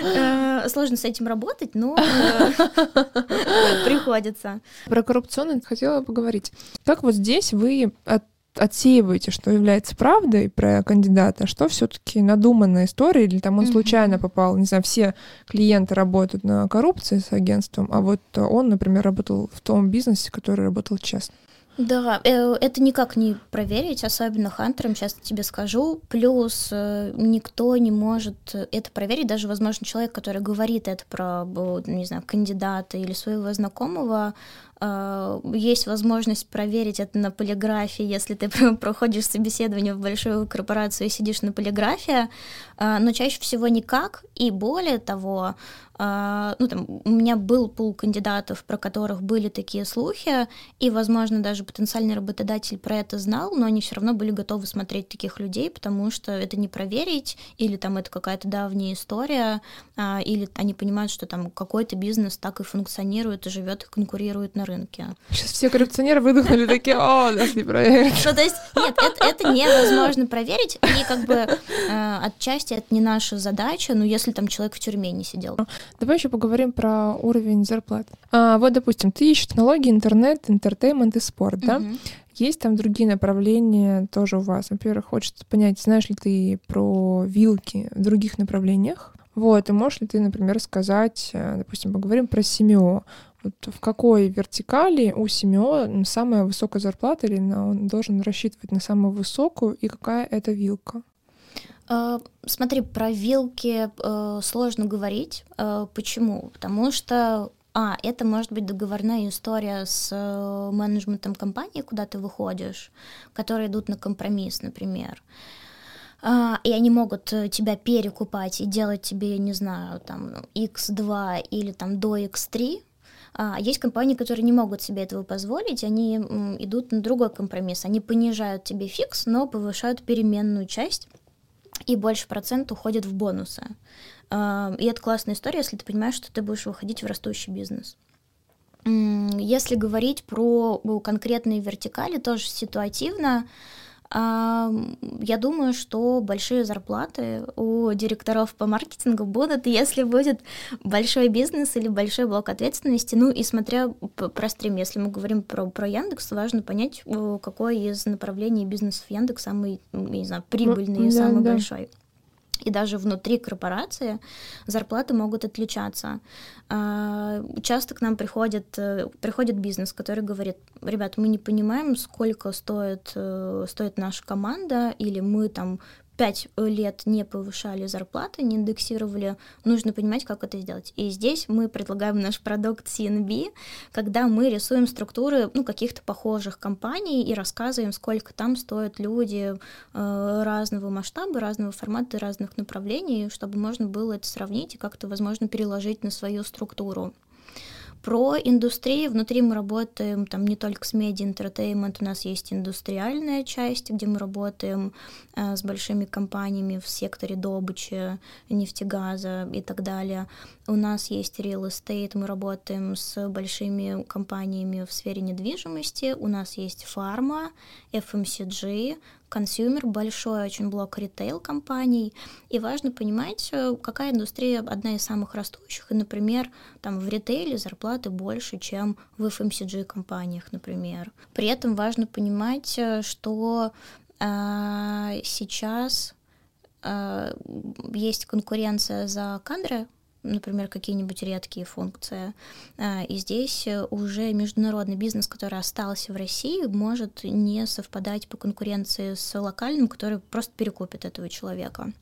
Э, сложно с этим работать, но э, приходится. Про коррупционность хотела поговорить. Как вот здесь вы от отсеиваете, что является правдой про кандидата, что все-таки надуманная история, или там он mm-hmm. случайно попал, не знаю, все клиенты работают на коррупции с агентством, а вот он, например, работал в том бизнесе, который работал честно. Да, э, это никак не проверить, особенно хантерам, сейчас тебе скажу. Плюс э, никто не может это проверить, даже, возможно, человек, который говорит это про, не знаю, кандидата или своего знакомого, э, есть возможность проверить это на полиграфии, если ты проходишь собеседование в большую корпорацию и сидишь на полиграфии, но чаще всего никак, и более того, ну, там, у меня был пул кандидатов, про которых были такие слухи, и, возможно, даже потенциальный работодатель про это знал, но они все равно были готовы смотреть таких людей, потому что это не проверить, или там это какая-то давняя история, а, или они понимают, что там какой-то бизнес так и функционирует, и живет, и конкурирует на рынке. Сейчас все коррупционеры выдохнули такие, о, нас не проверят. Ну, то есть, нет, это, это невозможно проверить, и как бы э, отчасти это не наша задача, но если там человек в тюрьме не сидел. Давай еще поговорим про уровень зарплат. А, вот, допустим, ты ищешь технологии, интернет, интертеймент и спорт, да? Есть там другие направления тоже у вас. Во-первых, хочется понять, знаешь ли ты про вилки в других направлениях? Вот, и можешь ли ты, например, сказать, э, допустим, поговорим про семио. Вот в какой вертикали у семио самая высокая зарплата или он должен рассчитывать на самую высокую, и какая это вилка? Э, смотри, про вилки э, сложно говорить. Э, почему? Потому что а, это может быть договорная история с менеджментом компании, куда ты выходишь, которые идут на компромисс, например. А, и они могут тебя перекупать и делать тебе, не знаю, там, X2 или там до X3, а есть компании, которые не могут себе этого позволить, они идут на другой компромисс. Они понижают тебе фикс, но повышают переменную часть и больше процент уходит в бонусы. А, и это классная история, если ты понимаешь, что ты будешь выходить в растущий бизнес. Если говорить про конкретные вертикали, тоже ситуативно, я думаю, что большие зарплаты у директоров по маркетингу будут, если будет большой бизнес или большой блок ответственности. Ну и смотря про стрим, если мы говорим про, про Яндекс, важно понять, какой из направлений бизнеса в Яндекс самый, не знаю, прибыльный ну, и самый да. большой и даже внутри корпорации зарплаты могут отличаться. А, часто к нам приходит, э, приходит бизнес, который говорит, ребят, мы не понимаем, сколько стоит, э, стоит наша команда, или мы там пять лет не повышали зарплаты, не индексировали, нужно понимать, как это сделать. И здесь мы предлагаем наш продукт CNB, когда мы рисуем структуры ну, каких-то похожих компаний и рассказываем, сколько там стоят люди э, разного масштаба, разного формата, разных направлений, чтобы можно было это сравнить и как-то, возможно, переложить на свою структуру. Про индустрию внутри мы работаем там не только с медиа entertainment, у нас есть индустриальная часть, где мы работаем э, с большими компаниями в секторе добычи, нефтегаза и так далее. У нас есть real estate, мы работаем с большими компаниями в сфере недвижимости, у нас есть фарма, FMCG, consumer, большой очень блок ритейл-компаний, и важно понимать, э, какая индустрия одна из самых растущих, и, например, там в ритейле зарплаты больше, чем в FMCG-компаниях, например. При этом важно понимать, э, что э, сейчас э, есть конкуренция за кадры, например, какие-нибудь редкие функции. А, и здесь уже международный бизнес, который остался в России, может не совпадать по конкуренции с локальным, который просто перекупит этого человека.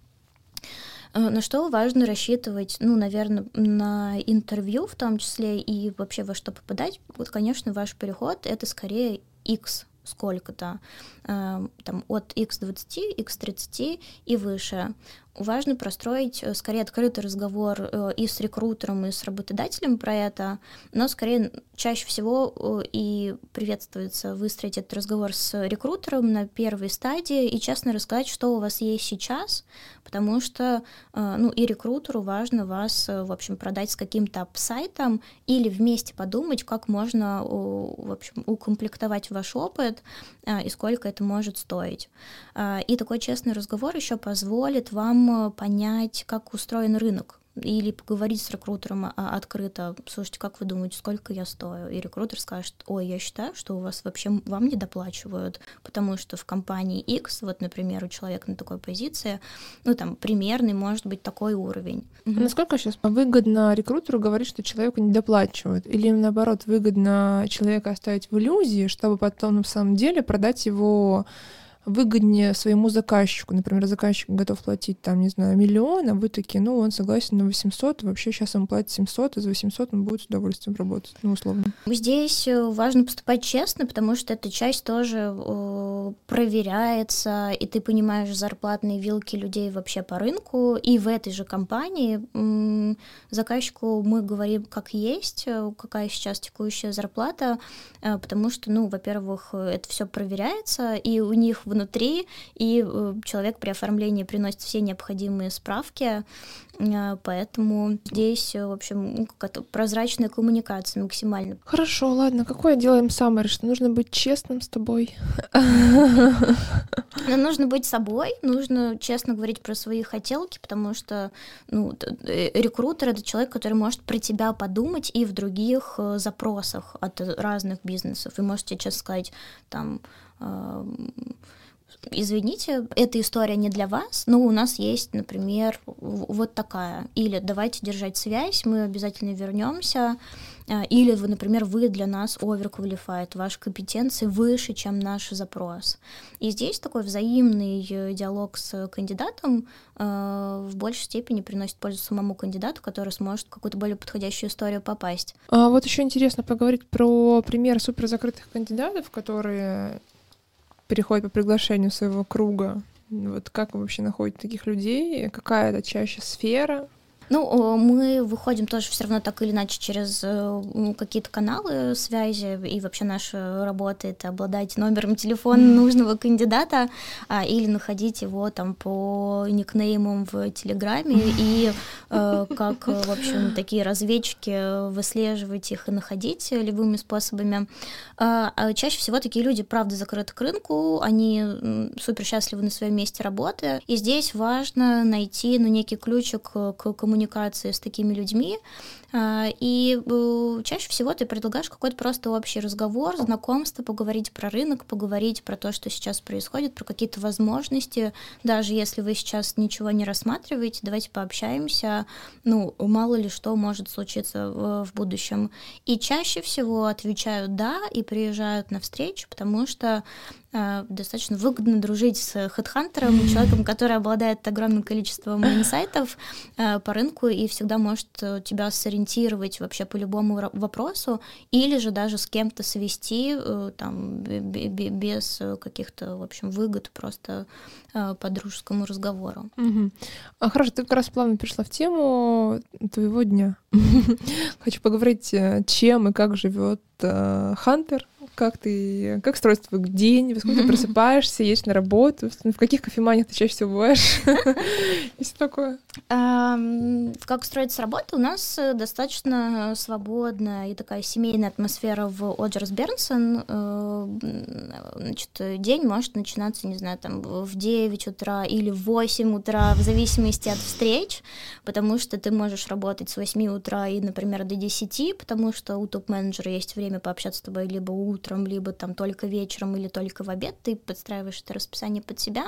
А, на что важно рассчитывать, ну, наверное, на интервью в том числе и вообще во что попадать. Вот, конечно, ваш переход — это скорее X сколько-то, а, там, от x20, x30 и выше важно простроить э, скорее открытый разговор э, и с рекрутером, и с работодателем про это, но скорее чаще всего э, и приветствуется выстроить этот разговор с рекрутером на первой стадии и честно рассказать, что у вас есть сейчас, потому что ну, и рекрутеру важно вас, в общем, продать с каким-то апсайтом или вместе подумать, как можно, в общем, укомплектовать ваш опыт и сколько это может стоить. И такой честный разговор еще позволит вам понять, как устроен рынок, или поговорить с рекрутером а, открыто, слушайте, как вы думаете, сколько я стою? И рекрутер скажет, ой, я считаю, что у вас вообще вам не доплачивают, потому что в компании X, вот, например, у человека на такой позиции, ну, там, примерный может быть такой уровень. А насколько сейчас выгодно рекрутеру говорить, что человеку не доплачивают? Или наоборот, выгодно человека оставить в иллюзии, чтобы потом, на самом деле, продать его выгоднее своему заказчику. Например, заказчик готов платить, там, не знаю, миллион, а вы такие, ну, он согласен на 800, вообще сейчас он платит 700, и за 800 он будет с удовольствием работать, ну, условно. Здесь э, важно поступать честно, потому что эта часть тоже э, проверяется, и ты понимаешь зарплатные вилки людей вообще по рынку, и в этой же компании э, заказчику мы говорим, как есть, э, какая сейчас текущая зарплата, э, потому что, ну, во-первых, это все проверяется, и у них в внутри, и э, человек при оформлении приносит все необходимые справки, э, поэтому здесь, в общем, ну, какая-то прозрачная коммуникация максимально. Хорошо, ладно, какое делаем самое, что нужно быть честным с тобой? Но нужно быть собой, нужно честно говорить про свои хотелки, потому что ну, э, рекрутер — это человек, который может про тебя подумать и в других запросах от разных бизнесов. И можете честно сказать, там, извините, эта история не для вас, но у нас есть, например, вот такая. Или давайте держать связь, мы обязательно вернемся. а, или, например, вы для нас overqualified, ваши компетенции выше, чем наш запрос. И здесь такой взаимный э, диалог с кандидатом в большей степени приносит пользу самому кандидату, который сможет в какую-то более подходящую историю попасть. А вот еще интересно поговорить про пример суперзакрытых кандидатов, которые переходят по приглашению своего круга. Вот как вы вообще находите таких людей? Какая это чаще сфера? Ну, мы выходим тоже все равно так или иначе через э, какие-то каналы связи, и вообще наша работа — это обладать номером телефона нужного кандидата а, или находить его там по никнеймам в Телеграме, и э, как, в общем, такие разведчики выслеживать их и находить любыми способами. А, а чаще всего такие люди, правда, закрыты к рынку, они супер счастливы на своем месте работы, и здесь важно найти, ну, некий ключик к коммуникации коммуникации с такими людьми, а, и э, чаще всего ты предлагаешь какой-то просто общий разговор, знакомство, поговорить про рынок, поговорить про то, что сейчас происходит, про какие-то возможности. Даже если вы сейчас ничего не рассматриваете, давайте пообщаемся. Ну, мало ли что может случиться в будущем. И чаще всего отвечают «да» и приезжают на встречу, потому что достаточно выгодно дружить с хедхантером, человеком, который обладает огромным количеством инсайтов а, по рынку и всегда может э, тебя сориентировать вообще по любому вопросу, или же даже с кем-то свести э, там без каких-то, в общем, выгод, просто по дружескому разговору. Угу. А, хорошо, ты как раз плавно перешла в тему твоего дня. Хочу поговорить, э, чем и как живет Хантер как ты, как строится твой день, во сколько ты просыпаешься, едешь на работу, в каких кофеманиях ты чаще всего бываешь, и все такое. Как строится работа? У нас э, достаточно свободная и такая семейная атмосфера в Оджерс Бернсон. Э, значит, день может начинаться, не знаю, там в 9 утра или в 8 утра, в зависимости от встреч, потому что ты можешь работать с 8 утра и, например, до 10, потому что у топ-менеджера есть время пообщаться с тобой либо утром, утром, либо там только вечером или только в обед, ты подстраиваешь это расписание под себя.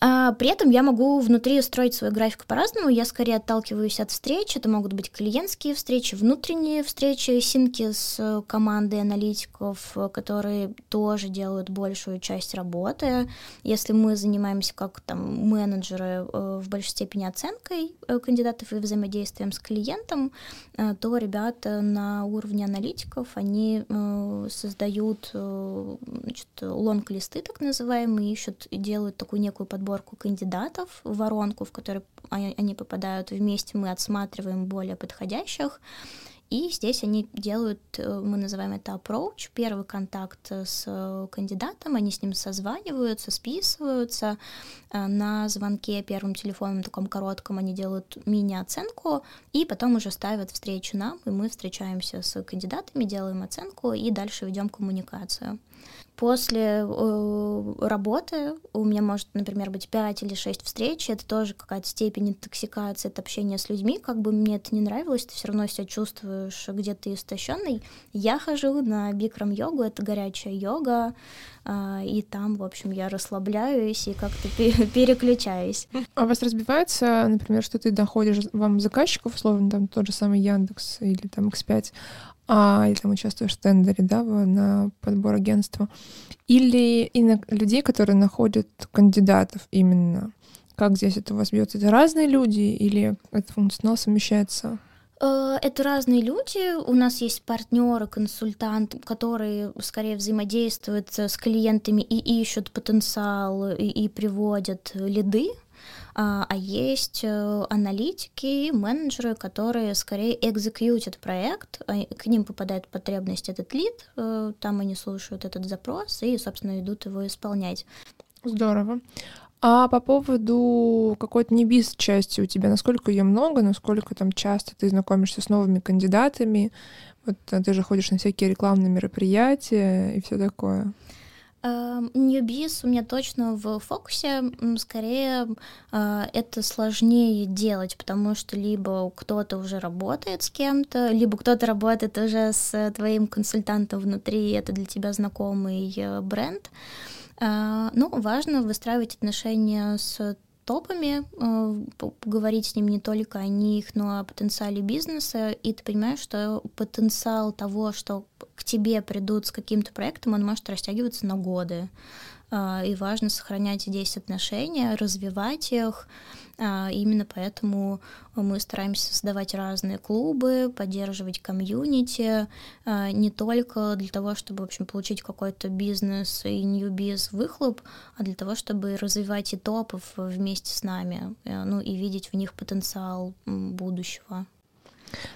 А, при этом я могу внутри устроить свой график по-разному, я скорее отталкиваюсь от встреч, это могут быть клиентские встречи, внутренние встречи, синки с командой аналитиков, которые тоже делают большую часть работы. Если мы занимаемся как там менеджеры э, в большей степени оценкой э, кандидатов и взаимодействием с клиентом, э, то ребята на уровне аналитиков, они создают э, значит, лонг-листы, так называемые, ищут и делают такую некую подборку кандидатов, воронку, в которой они попадают. Вместе, мы отсматриваем более подходящих, и здесь они делают, э, мы называем это approach, первый контакт с э, кандидатом, они с ним созваниваются, списываются. Э, на звонке первым телефоном, таком коротком, они делают мини-оценку, и потом уже ставят встречу нам, и мы встречаемся с кандидатами, делаем оценку и дальше ведем коммуникацию. После э, работы у меня может, например, быть 5 или 6 встреч, это тоже какая-то степень интоксикации от общения с людьми, как бы мне это не нравилось, ты все равно себя чувствуешь где-то истощенный. Я хожу на бикрам йогу, это горячая йога, э, и там, в общем, я расслабляюсь и как-то переключаюсь. А у вас разбивается, например, что ты доходишь вам заказчиков, условно, там тот же самый Яндекс или там X5, а, или там участвуешь в тендере, да, на подбор агентства, или и на людей, которые находят кандидатов именно. Как здесь это у вас бьется? Это разные люди или этот функционал совмещается? Э, это разные люди. У нас есть партнеры, консультанты, которые скорее взаимодействуют с клиентами и ищут потенциал и, и приводят лиды а, а есть э, аналитики, менеджеры, которые скорее экзекьютят проект, а, к ним попадает потребность этот лид, э, там они слушают этот запрос и, собственно, идут его исполнять. Здорово. А по поводу какой-то небиз части у тебя, насколько ее много, насколько там часто ты знакомишься с новыми кандидатами, вот э, ты же ходишь на всякие рекламные мероприятия и все такое. Ньюбис у меня точно в фокусе. Скорее, а, это сложнее делать, потому что либо кто-то уже работает с кем-то, либо кто-то работает уже с твоим консультантом внутри, это для тебя знакомый э, бренд. А, ну, важно выстраивать отношения с топами, поговорить с ним не только о них, но о потенциале бизнеса, и ты понимаешь, что потенциал того, что к тебе придут с каким-то проектом, он может растягиваться на годы. А, и важно сохранять здесь отношения, развивать их. А, именно поэтому мы стараемся создавать разные клубы, поддерживать комьюнити, а, не только для того, чтобы, в общем, получить какой-то бизнес и ньюбиз выхлоп, а для того, чтобы развивать и топов вместе с нами, э, ну и видеть в них потенциал будущего.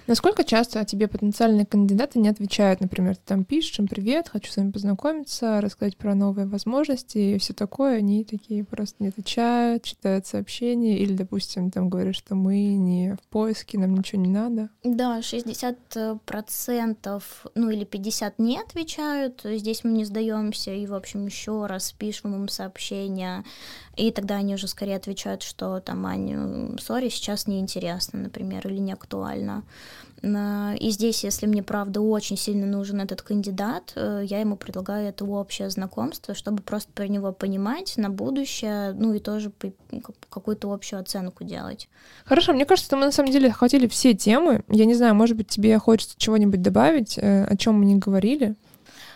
Насколько часто тебе потенциальные кандидаты не отвечают? Например, ты там пишешь им «Привет, хочу с вами познакомиться, рассказать про новые возможности» и все такое. Они такие просто не отвечают, читают сообщения или, допустим, там говорят, что мы не в поиске, нам ничего не надо. Да, 60% ну или 50 не отвечают. Здесь мы не сдаемся и, в общем, еще раз пишем им сообщения. И тогда они уже скорее отвечают, что там, Аня, сори, сейчас неинтересно, например, или не актуально. И здесь, если мне, правда, очень сильно нужен этот кандидат, э, я ему предлагаю это общее знакомство, чтобы просто про него понимать на будущее, ну и тоже какую-то общую оценку делать. Хорошо, мне кажется, мы на самом деле охватили все темы. Я не знаю, может быть, тебе хочется чего-нибудь добавить, э, о чем мы не говорили?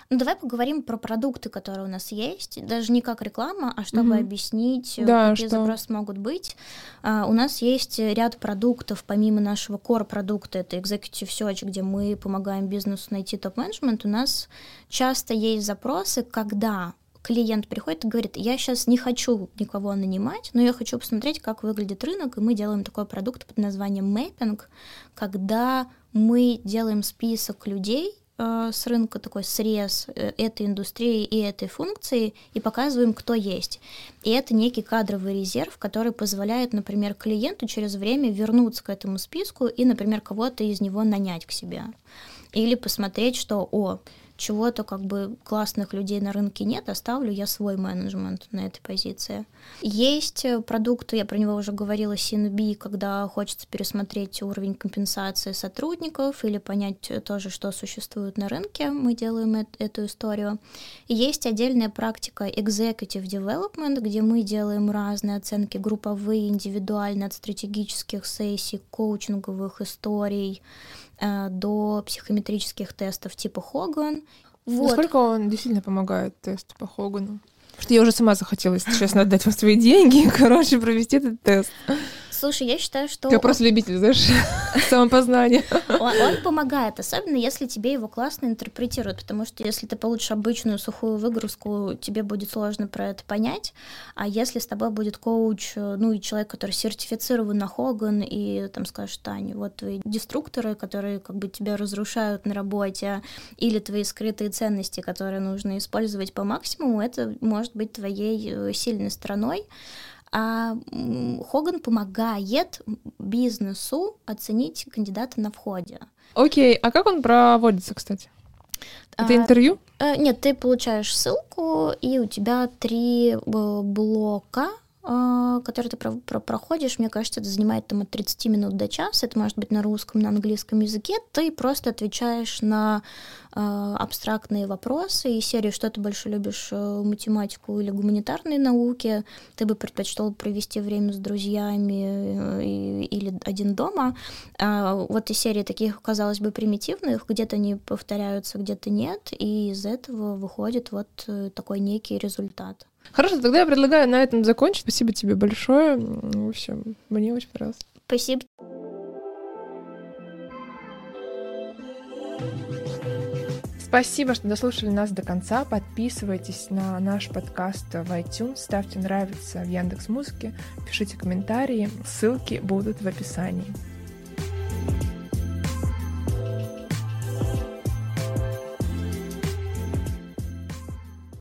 Ну, давай поговорим про продукты, которые у нас есть, даже не как реклама, а чтобы mm-hmm. объяснить, да, какие что... запросы могут быть. А, у нас есть ряд продуктов, помимо нашего core-продукта, это Executive Search, где мы помогаем бизнесу найти топ-менеджмент, у нас часто есть запросы, когда клиент приходит и говорит, я сейчас не хочу никого нанимать, но я хочу посмотреть, как выглядит рынок, и мы делаем такой продукт под названием мэппинг, когда мы делаем список людей, Э, с рынка такой срез э, этой индустрии и этой функции и показываем, кто есть. И это некий кадровый резерв, который позволяет, например, клиенту через время вернуться к этому списку и, например, кого-то из него нанять к себе. Или посмотреть, что, о, чего-то как бы классных людей на рынке нет, оставлю я свой менеджмент на этой позиции. Есть э, продукты, я про него уже говорила, CNB, когда хочется пересмотреть уровень компенсации сотрудников или понять э, тоже, что существует на рынке, мы делаем э эту историю. Есть отдельная практика Executive Development, где мы делаем разные оценки групповые, индивидуальные, от стратегических сессий, коучинговых историй, до психометрических тестов типа Хоган. Вот. Насколько он действительно помогает тест по Хогану? Потому что я уже сама захотела, если честно, отдать вам свои деньги, короче, провести этот тест. Слушай, я считаю, что... Ты просто любитель, знаешь, самопознания. Он, помогает, особенно если тебе его классно интерпретируют, потому что если ты получишь обычную сухую выгрузку, тебе будет сложно про это понять, а если с тобой будет коуч, ну и человек, который сертифицирован на Хоган, и там скажет, Таня, вот твои деструкторы, которые как бы тебя разрушают на работе, или твои скрытые ценности, которые нужно использовать по максимуму, это может быть твоей э, сильной стороной, а Хоган помогает бизнесу оценить кандидата на входе. Окей, а как он проводится, кстати? Это а, интервью? А, нет, ты получаешь ссылку, и у тебя три э, блока который ты про про проходишь, мне кажется, это занимает там от 30 минут до часа, это может быть на русском, на английском языке, ты просто отвечаешь на э, абстрактные вопросы и серию, что ты больше любишь, э, математику или гуманитарные науки, ты бы предпочел провести время с друзьями э, и, или один дома. А вот из серии таких, казалось бы, примитивных, где-то они повторяются, где-то нет, и из этого выходит вот э, такой некий результат. Хорошо, тогда я предлагаю на этом закончить. Спасибо тебе большое. В общем, мне очень понравилось. Спасибо. Спасибо, что дослушали нас до конца. Подписывайтесь на наш подкаст в iTunes, ставьте нравится в Яндекс Музыке, пишите комментарии, ссылки будут в описании.